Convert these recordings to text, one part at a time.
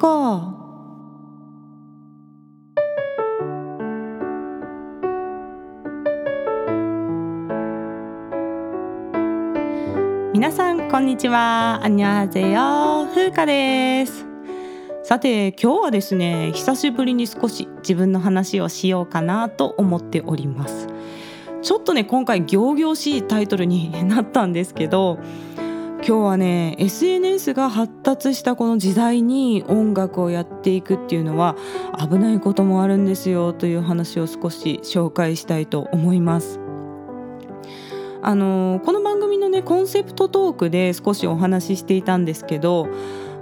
か皆さんこんにちは。アニャーゼヨ風花です。さて今日はですね久しぶりに少し自分の話をしようかなと思っております。ちょっとね今回仰々しいタイトルになったんですけど今日はね SNS が発達したこの時代に音楽をやっていくっていうのは危ないこともあるんですよという話を少し紹介したいと思います。あのこの番組のねコンセプトトークで少しお話ししていたんですけど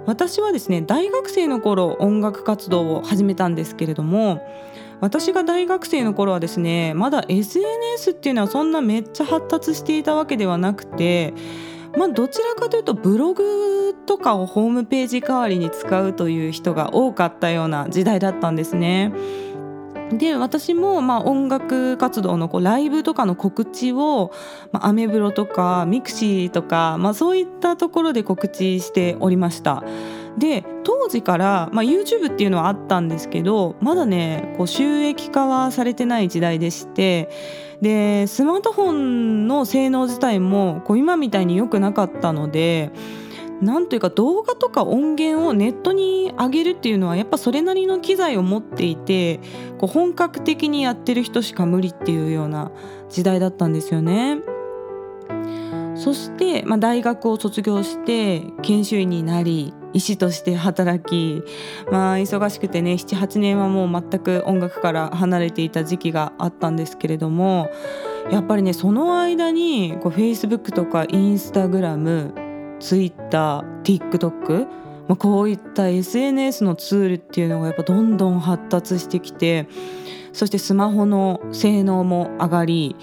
私はですね大学生の頃音楽活動を始めたんですけれども私が大学生の頃はですねまだ SNS っていうのはそんなめっちゃ発達していたわけではなくてまあ、どちらかというとブログとかをホームページ代わりに使うという人が多かったような時代だったんですね。で私もまあ音楽活動のこうライブとかの告知を、まあ、アメブロとか mixi とか、まあ、そういったところで告知しておりました。で当時から、まあ、YouTube っていうのはあったんですけどまだねこう収益化はされてない時代でしてでスマートフォンの性能自体もこう今みたいに良くなかったのでなんというか動画とか音源をネットに上げるっていうのはやっぱそれなりの機材を持っていてこう本格的にやってる人しか無理っていうような時代だったんですよね。そして、まあ、大学を卒業して研修医になり医師として働き、まあ、忙しくてね78年はもう全く音楽から離れていた時期があったんですけれどもやっぱりねその間にこう Facebook とか Instagram Twitter TikTok まあ、こういった SNS のツールっていうのがやっぱどんどん発達してきてそしてスマホの性能も上がり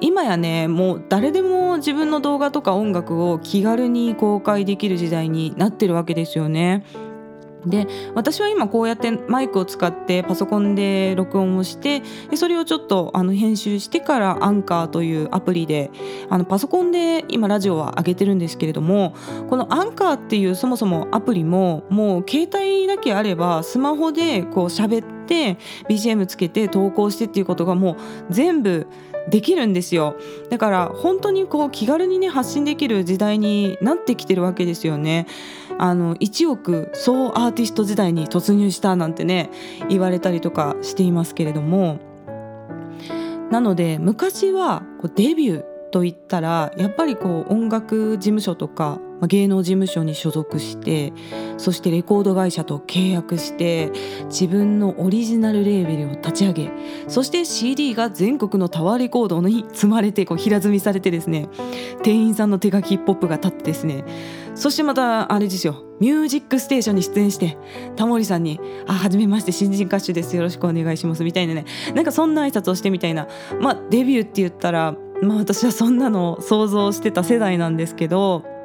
今やねもう誰でも自分の動画とか音楽を気軽に公開できる時代になってるわけですよね。で私は今こうやってマイクを使ってパソコンで録音をしてそれをちょっとあの編集してからアンカーというアプリであのパソコンで今ラジオは上げてるんですけれどもこのアンカーっていうそもそもアプリももう携帯だけあればスマホでこう喋って BGM つけて投稿してっていうことがもう全部できるんですよ。だから本当にこう気軽にね発信できる時代になってきてるわけですよね。あの1億総アーティスト時代に突入したなんてね言われたりとかしていますけれども。なので昔はこうデビューといったらやっぱりこう音楽事務所とか芸能事務所に所属してそしてレコード会社と契約して自分のオリジナルレーベルを立ち上げそして CD が全国のタワーレコードに積まれてこう平積みされてですね店員さんの手書きポップが立ってですねそしてまたあれですよ「ミュージックステーション」に出演してタモリさんに「あはじめまして新人歌手ですよろしくお願いします」みたいなねなんかそんな挨拶をしてみたいなまあデビューって言ったらまあ私はそんなのを想像してた世代なんですけど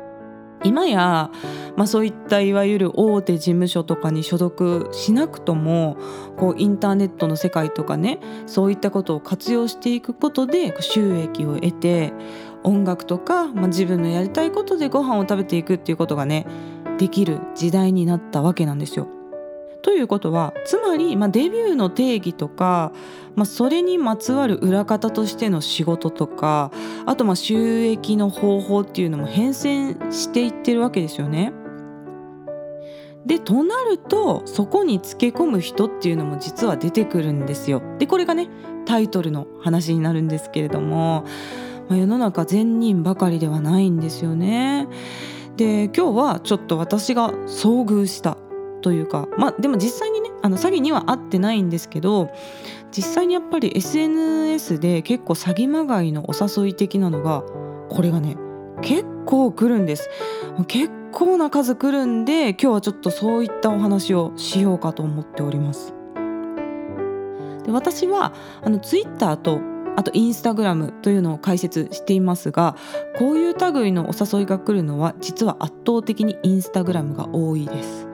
今や、まあ、そういったいわゆる大手事務所とかに所属しなくともこうインターネットの世界とかねそういったことを活用していくことで収益を得て音楽とか、まあ、自分のやりたいことでご飯を食べていくっていうことがねできる時代になったわけなんですよ。ということはつまり、まあ、デビューの定義とか、まあ、それにまつわる裏方としての仕事とかあとまあ収益の方法っていうのも変遷していってるわけですよね。でとなるとそこにつけ込む人っていうのも実は出てくるんですよ。でこれがねタイトルの話になるんですけれども、まあ、世の中善人ばかりではないんですよね。で今日はちょっと私が遭遇したというかまあでも実際にねあの詐欺には合ってないんですけど実際にやっぱり SNS で結構詐欺まがいのお誘い的なのがこれがね結構来るんです。結構な数来るんで今日はちょっとそういったお話をしようかと思っております。で私はあの Twitter とあとインスタグラムというのを解説していますがこういう類のお誘いが来るのは実は圧倒的にインスタグラムが多いです。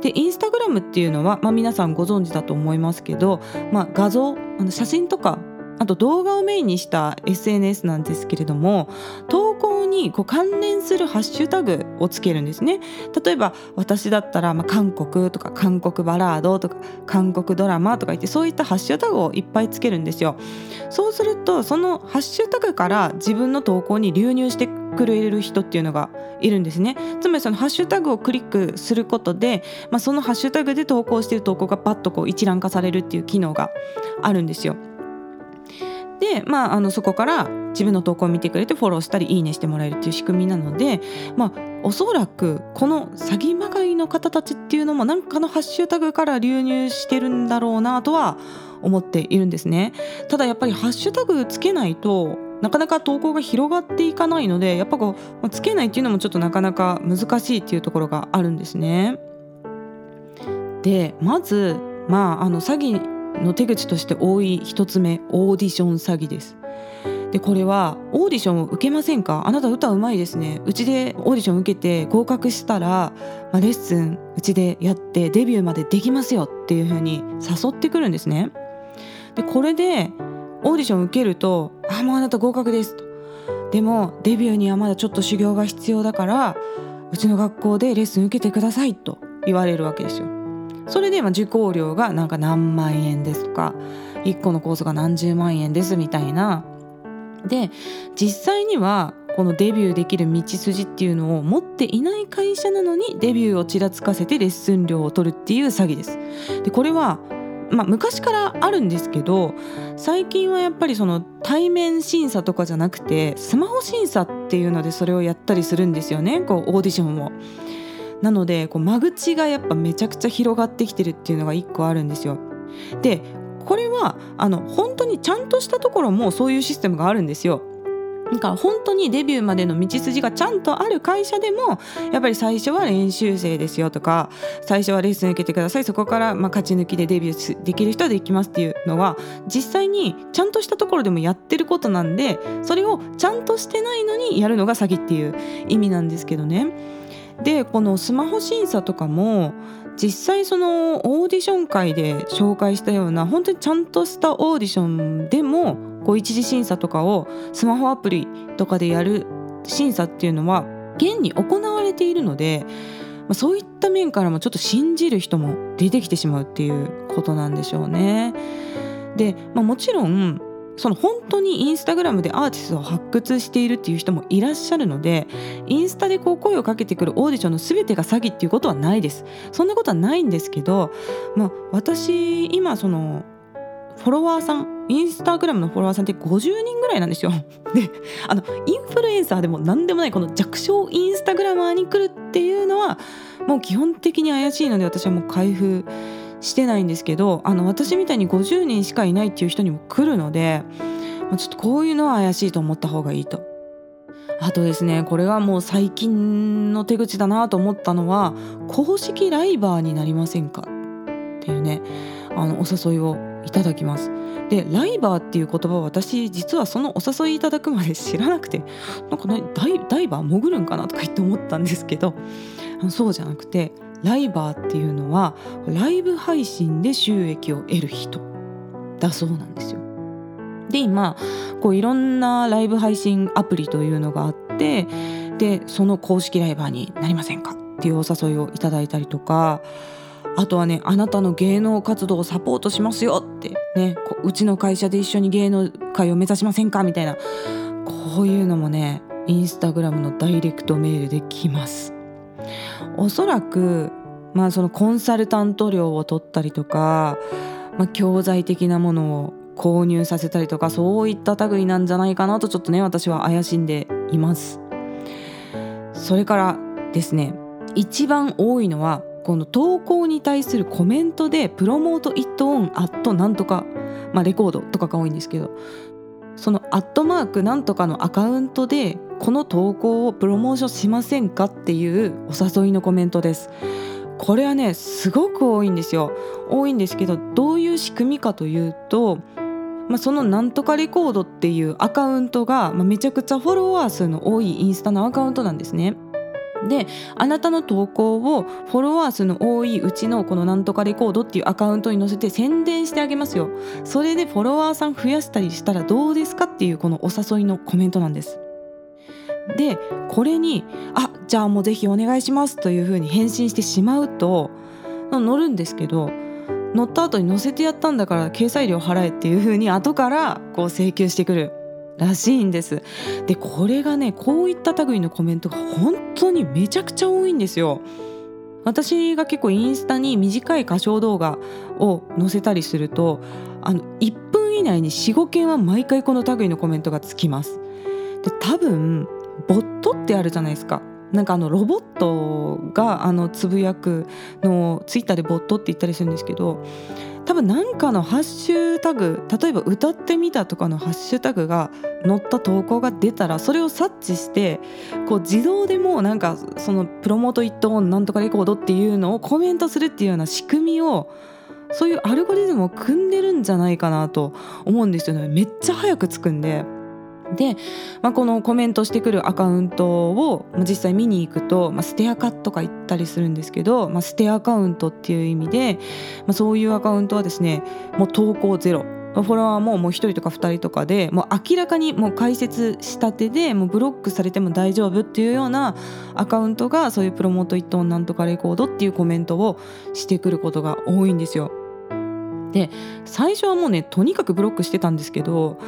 でインスタグラムっていうのは、まあ、皆さんご存知だと思いますけど、まあ、画像あの写真とかあと動画をメインにした SNS なんですけれども投稿にこう関連するハッシュタグをつけるんですね。例えば私だったら、まあ、韓国とか韓国バラードとか韓国ドラマとか言ってそういったハッシュタグをいっぱいつけるんですよ。そうするとそのハッシュタグから自分の投稿に流入してくれる人っていうのがいるんですね。つまりそのハッシュタグをクリックすることで、まあ、そのハッシュタグで投稿している投稿がパッとこう一覧化されるっていう機能があるんですよ。で、まあ、あのそこから自分の投稿を見てくれてフォローしたりいいねしてもらえるっていう仕組みなので、まあ、おそらくこの詐欺まがいの方たちっていうのも何かのハッシュタグから流入してるんだろうなとは思っているんですね。ただやっぱりハッシュタグつけないとなかなか投稿が広がっていかないのでやっぱこうつけないっていうのもちょっとなかなか難しいっていうところがあるんですね。でまずまああの詐欺の手口として多い1つ目オーディション詐欺です。でこれはオーディションを受けませんか？あなた歌うまいですね。うちでオーディション受けて合格したら、まあ、レッスンうちでやってデビューまでできますよ。っていう風に誘ってくるんですね。でこれでオーディション受けると「あもうあなた合格です」と「でもデビューにはまだちょっと修行が必要だからうちの学校でレッスン受けてください」と言われるわけですよ。それで受講料がなんか何万円ですとか1個のコースが何十万円ですみたいなで実際にはこのデビューできる道筋っていうのを持っていない会社なのにデビューをちらつかせてレッスン料を取るっていう詐欺です。でこれはまあ、昔からあるんですけど最近はやっぱりその対面審査とかじゃなくてスマホ審査っていうのでそれをやったりするんですよねこうオーディションを。なのでこう間口がやっぱめちゃくちゃ広がってきてるっていうのが一個あるんですよ。でこれはあの本当にちゃんとしたところもそういうシステムがあるんですよ。だか本当にデビューまでの道筋がちゃんとある会社でもやっぱり最初は練習生ですよとか最初はレッスン受けてくださいそこからま勝ち抜きでデビューできる人はできますっていうのは実際にちゃんとしたところでもやってることなんでそれをちゃんとしてないのにやるのが詐欺っていう意味なんですけどね。でこのスマホ審査とかも実際そのオーディション会で紹介したような本当にちゃんとしたオーディションでもこう一次審査とかをスマホアプリとかでやる審査っていうのは現に行われているので、まあ、そういった面からもちょっと信じる人も出てきてしまうっていうことなんでしょうね。で、まあ、もちろんその本当にインスタグラムでアーティストを発掘しているっていう人もいらっしゃるのでインスタでこう声をかけてくるオーディションの全てが詐欺っていうことはないですそんなことはないんですけど、まあ、私今そのフォロワーさんインスタグラムのフォロワーさんって50人ぐらいなんですよ。であのインフルエンサーでも何でもないこの弱小インスタグラマーに来るっていうのはもう基本的に怪しいので私はもう開封してないんですけどあの私みたいに50人しかいないっていう人にも来るのでちょっとこういうのは怪しいと思った方がいいと。あとですねこれはもう最近の手口だなと思ったのは公式ライバーになりませんか？っていうねあのお誘いをいただきますでライバーっていう言葉は私実はそのお誘いいただくまで知らなくてなんかダイダイバー潜るんかなとか言って思ったんですけどそうじゃなくてライバーっていうのはライブ配信で収益を得る人だそうなんですよ。で今こういろんなライブ配信アプリというのがあってでその公式ライバーになりませんかっていうお誘いをいただいたりとかあとはねあなたの芸能活動をサポートしますよってねうちの会社で一緒に芸能界を目指しませんかみたいなこういうのもねインスタグラムのダイレクトメールで来ます。おそらく、まあ、そのコンサルタント料を取ったりとか、まあ、教材的なものを購入させたりとかそういった類なんじゃないかなとちょっとね私は怪しんでいます。それからですね一番多いのはこの投稿に対するコメントでプロモートイットオンアットなんとか、まあ、レコードとかが多いんですけどそのアットマークなんとかのアカウントでこの投稿をプロモーションしませんかっていうお誘いのコメントです。これはねすごく多いんですよ。多いんですけどどういう仕組みかというとまあ、そのなんとかレコードっていうアカウントが、まあ、めちゃくちゃフォロワー数の多いインスタのアカウントなんですね。であなたの投稿をフォロワー数の多いうちのこのなんとかレコードっていうアカウントに載せて宣伝してあげますよ。それでフォロワーさん増やしたりしたらどうですかっていうこのお誘いのコメントなんです。でこれに「あじゃあもうぜひお願いします」というふうに返信してしまうと載るんですけど乗った後に載せてやったんだから掲載料払えっていうふうに後からこう請求してくるらしいんです。でこれがねこういった類のコメントが本当にめちゃくちゃ多いんですよ。私が結構インスタに短い歌唱動画を載せたりするとあの1分以内に45件は毎回この類のコメントがつきます。で多分ボットってあるじゃないですかなんかあのロボットがあのつぶやくのをツイッターでボットって言ったりするんですけど多分何かのハッシュタグ例えば歌ってみたとかのハッシュタグが載った投稿が出たらそれを察知してこう自動でもなんかそのプロモートイットンなんとかレコードっていうのをコメントするっていうような仕組みをそういうアルゴリズムを組んでるんじゃないかなと思うんですよねめっちゃ早くつくんで。で、まあ、このコメントしてくるアカウントを実際見に行くと、まあ、ステアカとか言ったりするんですけど、まあ、ステアカウントっていう意味で、まあ、そういうアカウントはですねもう投稿ゼロフォロワーももう1人とか2人とかでもう明らかにもう解説したてでもうブロックされても大丈夫っていうようなアカウントがそういうプロモート一トンなんとかレコードっていうコメントをしてくることが多いんですよ。で最初はもうねとにかくブロックしてたんですけど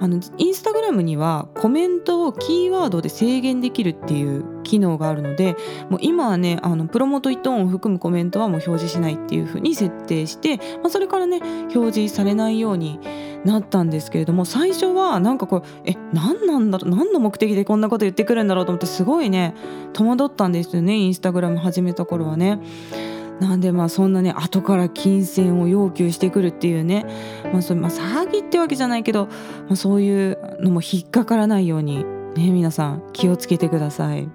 あのインスタグラムにはコメントをキーワードで制限できるっていう機能があるのでもう今はねあのプロモートイットオンを含むコメントはもう表示しないっていう風に設定して、まあ、それからね表示されないようになったんですけれども最初はなんかこれえ何なんだろう何の目的でこんなこと言ってくるんだろうと思ってすごいね戸惑ったんですよねインスタグラム始めた頃はね。なんでまあそんなね後から金銭を要求してくるっていうね、まあそれまあ、詐欺ってわけじゃないけど、まあ、そういうのも引っかからないようにね皆さん気をつけてください。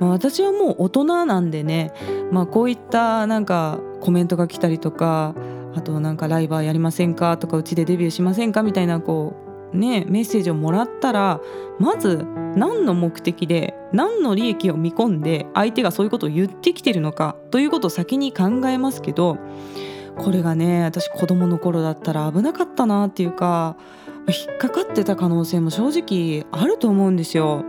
まあ、私はもう大人なんでね、まあ、こういったなんかコメントが来たりとかあとなんかライバーやりませんかとかうちでデビューしませんかみたいなこうねメッセージをもらったらまず何の目的で何の利益を見込んで相手がそういうことを言ってきてるのかということを先に考えますけどこれがね私子供の頃だったら危なかったなっていうか引っかかってた可能性も正直あると思うんですよ。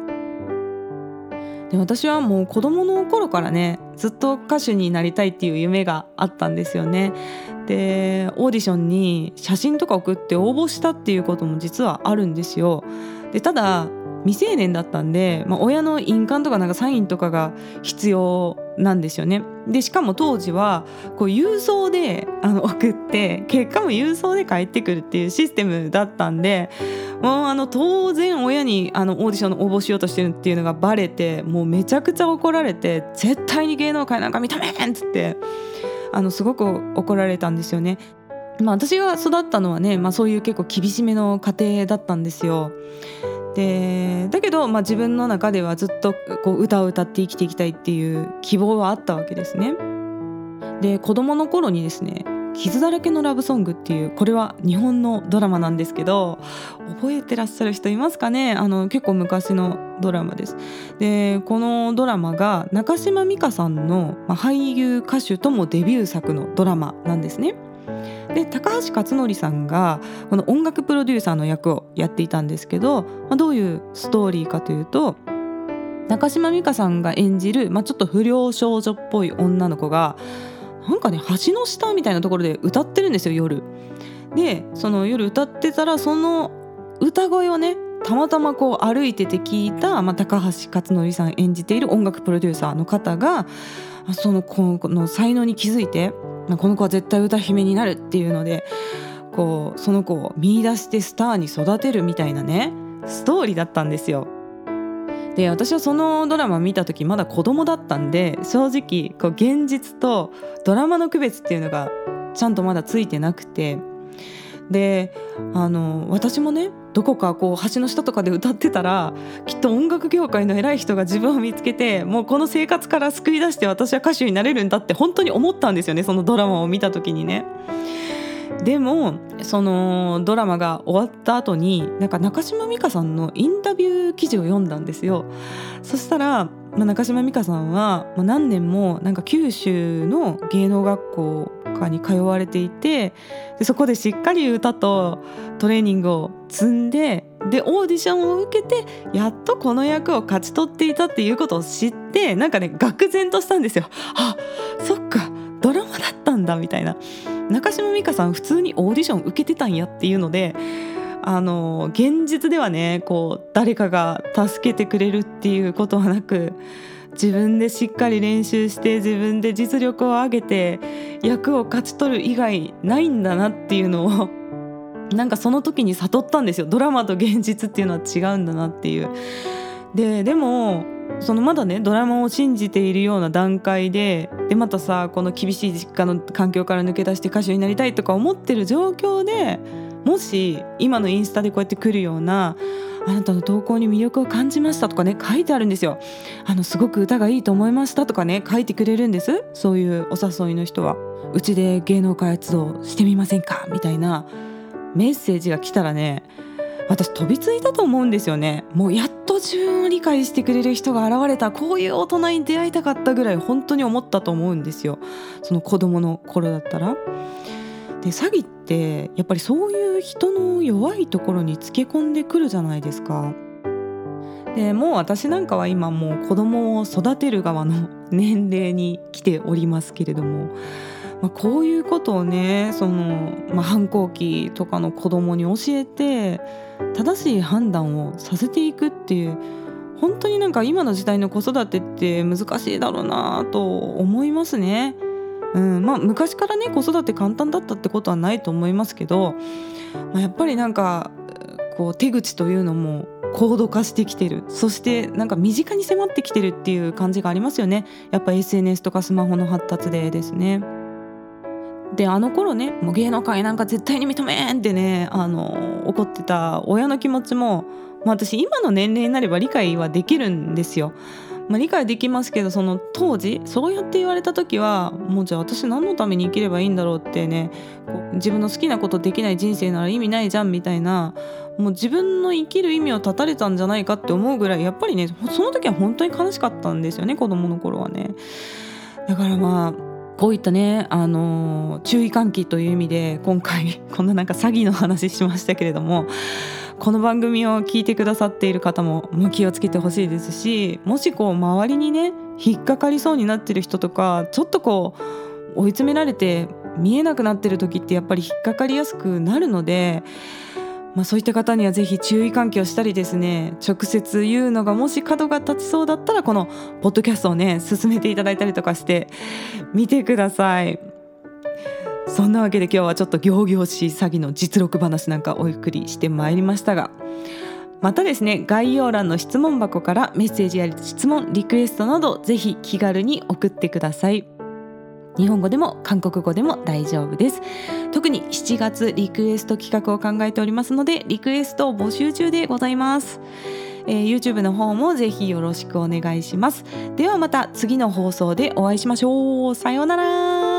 で私はもう子供の頃からねずっと歌手になりたいっていう夢があったんですよね。でオーディションに写真とか送って応募したっていうことも実はあるんですよ。でただ未成年だったんで、まあ、親の印鑑とかなんかサインとかが必要なんですよね。でしかも当時はこう郵送であの送って結果も郵送で返ってくるっていうシステムだったんでもうあの当然親にあのオーディションの応募しようとしてるっていうのがバレてもうめちゃくちゃ怒られて絶対に芸能界なんか認めへんっつってあのすごく怒られたんですよね。まあ、私が育ったのはね、まあ、そういう結構厳しめの家庭だったんですよ。でだけど、まあ、自分の中ではずっとこう歌を歌って生きていきたいっていう希望はあったわけですね。で子供の頃にですね「傷だらけのラブソング」っていうこれは日本のドラマなんですけど覚えてらっしゃる人いますかね？あの結構昔のドラマです。でこのドラマが中島美嘉さんの、まあ、俳優歌手ともデビュー作のドラマなんですね。で高橋克典さんがこの音楽プロデューサーの役をやっていたんですけど、まあ、どういうストーリーかというと中島美嘉さんが演じる、まあ、ちょっと不良少女っぽい女の子がなんかね橋の下みたいなところで歌ってるんですよ夜。でその夜歌ってたらその歌声をねたまたまこう歩いてて聞いた、まあ、高橋克典さん演じている音楽プロデューサーの方がその子の才能に気づいてまこの子は絶対歌姫になるっていうのでこうその子を見出してスターに育てるみたいなねストーリーだったんですよ。で私はそのドラマ見た時まだ子供だったんで正直こう現実とドラマの区別っていうのがちゃんとまだついてなくてであの私もねどこかこう橋の下とかで歌ってたらきっと音楽業界の偉い人が自分を見つけてもうこの生活から救い出して私は歌手になれるんだって本当に思ったんですよねそのドラマを見た時にね。でもそのドラマが終わった後になんか中島美嘉さんのインタビュー記事を読んだんですよそしたら、まあ、中島美嘉さんは、まあ、何年もなんか九州の芸能学校かに通われていてでそこでしっかり歌とトレーニングを積んででオーディションを受けてやっとこの役を勝ち取っていたっていうことを知ってなんかね愕然としたんですよ。あそっかドラマだったんだみたいな中島美嘉さん普通にオーディション受けてたんやっていうのであの現実ではねこう誰かが助けてくれるっていうことはなく自分でしっかり練習して自分で実力を上げて役を勝ち取る以外ないんだなっていうのを なんかその時に悟ったんですよドラマと現実っていうのは違うんだなっていう。ででもそのまだねドラマを信じているような段階ででまたさこの厳しい実家の環境から抜け出して歌手になりたいとか思ってる状況でもし今のインスタでこうやって来るようなあなたの投稿に魅力を感じましたとかね書いてあるんですよ。あのすごく歌がいいと思いましたとかね書いてくれるんです。そういうお誘いの人は。うちで芸能活動してみませんか？みたいなメッセージが来たらね私飛びついたと思うんですよね。もうやっと自分を理解してくれる人が現れた。こういう大人に出会いたかったぐらい本当に思ったと思うんですよ。その子供の頃だったら。で詐欺ってやっぱりそういう人の弱いところにつけ込んでくるじゃないですか。でもう私なんかは今もう子供を育てる側の年齢に来ておりますけれども、まあ、こういうことをねその、まあ、反抗期とかの子供に教えて正しい判断をさせていくっていう本当になんか今の時代の子育てって難しいだろうなと思いますね。うんまあ、昔からね子育て簡単だったってことはないと思いますけど、まあ、やっぱりなんかこう手口というのも高度化してきてるそしてなんか身近に迫ってきてるっていう感じがありますよねやっぱ SNS とかスマホの発達でですね。であの頃ねもう芸能界なんか絶対に認めんってねあの怒ってた親の気持ちも、まあ、私今の年齢になれば理解はできるんですよ。まあ、理解できますけどその当時そうやって言われた時はもうじゃあ私何のために生きればいいんだろうってね自分の好きなことできない人生なら意味ないじゃんみたいなもう自分の生きる意味を絶たれたんじゃないかって思うぐらいやっぱりねその時は本当に悲しかったんですよね子供の頃はね。だからまあこういったね、あの注意喚起という意味で今回こんななんか詐欺の話しましたけれどもこの番組を聞いてくださっている方も気をつけてほしいですしもしこう周りにね引っかかりそうになってる人とかちょっとこう追い詰められて見えなくなってる時ってやっぱり引っかかりやすくなるので。まあ、そういった方にはぜひ注意喚起をしたりですね直接言うのがもし角が立ちそうだったらこのポッドキャストをね進めていただいたりとかして見てください。そんなわけで今日はちょっと仰々しい詐欺の実録話なんかお送りしてまいりましたがまたですね概要欄の質問箱からメッセージや質問リクエストなどぜひ気軽に送ってください日本語でも韓国語でも大丈夫です。特に7月リクエスト企画を考えておりますのでリクエストを募集中でございます。えー、YouTube の方もぜひよろしくお願いします。ではまた次の放送でお会いしましょう。さようなら。